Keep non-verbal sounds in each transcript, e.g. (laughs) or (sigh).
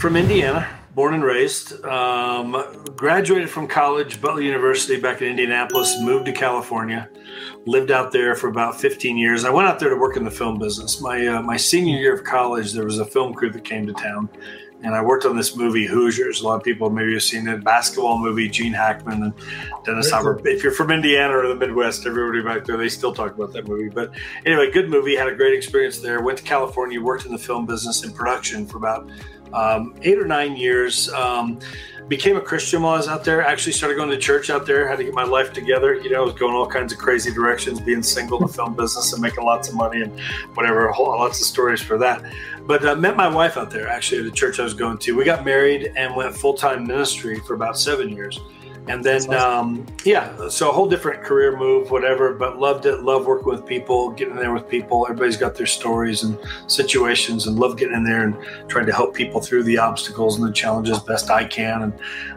from Indiana, born and raised. Um, graduated from college, Butler University, back in Indianapolis. Moved to California, lived out there for about 15 years. I went out there to work in the film business. My uh, my senior year of college, there was a film crew that came to town, and I worked on this movie Hoosiers. A lot of people maybe have seen it. Basketball movie, Gene Hackman and Dennis Hopper. If you're from Indiana or the Midwest, everybody back there they still talk about that movie. But anyway, good movie. Had a great experience there. Went to California, worked in the film business in production for about um, eight or nine years. Um, became a Christian while I was out there. Actually started going to church out there. Had to get my life together. You know, I was going all kinds of crazy directions, being single in the film business and making lots of money and whatever. Whole, lots of stories for that. But uh, met my wife out there actually at the church I was going to. We got married and went full time ministry for about seven years. And then, um, yeah, so a whole different career move, whatever, but loved it. Love working with people, getting in there with people. Everybody's got their stories and situations, and love getting in there and trying to help people through the obstacles and the challenges best I can and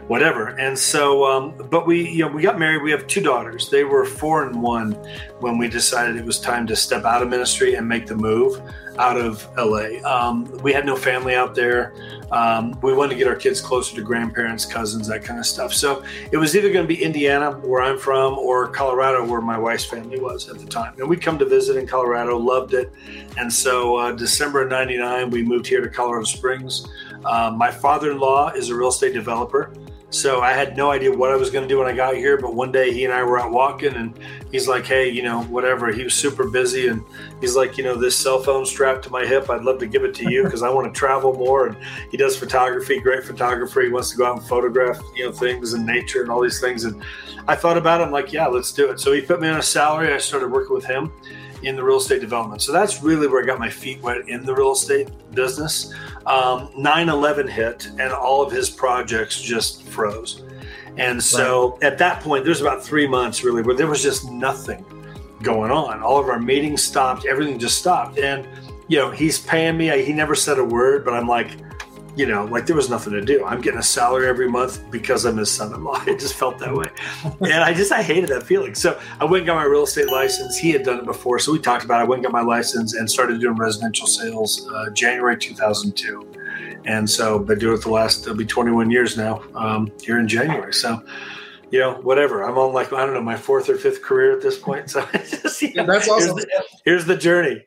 whatever. And so, um, but we, you know, we got married. We have two daughters. They were four and one when we decided it was time to step out of ministry and make the move out of LA. Um, we had no family out there. Um, we wanted to get our kids closer to grandparents, cousins, that kind of stuff. So it was either going to be Indiana, where I'm from, or Colorado, where my wife's family was at the time. And we'd come to visit in Colorado, loved it. And so uh, December 99, we moved here to Colorado Springs. Uh, my father in law is a real estate developer. So I had no idea what I was going to do when I got here. But one day he and I were out walking, and he's like, "Hey, you know, whatever." He was super busy, and he's like, "You know, this cell phone strapped to my hip. I'd love to give it to you because I want to travel more." And he does photography, great photographer. He wants to go out and photograph, you know, things in nature and all these things. And I thought about it. I'm like, "Yeah, let's do it." So he put me on a salary. I started working with him in the real estate development. So that's really where I got my feet wet in the real estate business. Um, 9/11 hit, and all of his projects just froze. And so right. at that point, there's about three months really where there was just nothing going on. All of our meetings stopped, everything just stopped. And you know, he's paying me. He never said a word, but I'm like, you know, like there was nothing to do. I'm getting a salary every month because I'm his son-in-law. (laughs) It just felt that way, and I just I hated that feeling. So I went and got my real estate license. He had done it before, so we talked about. it. I went and got my license and started doing residential sales uh, January 2002, and so been doing it the last it'll be 21 years now um, here in January. So you know, whatever. I'm on like I don't know my fourth or fifth career at this point. So (laughs) just, yeah, that's awesome. Here's the, here's the journey.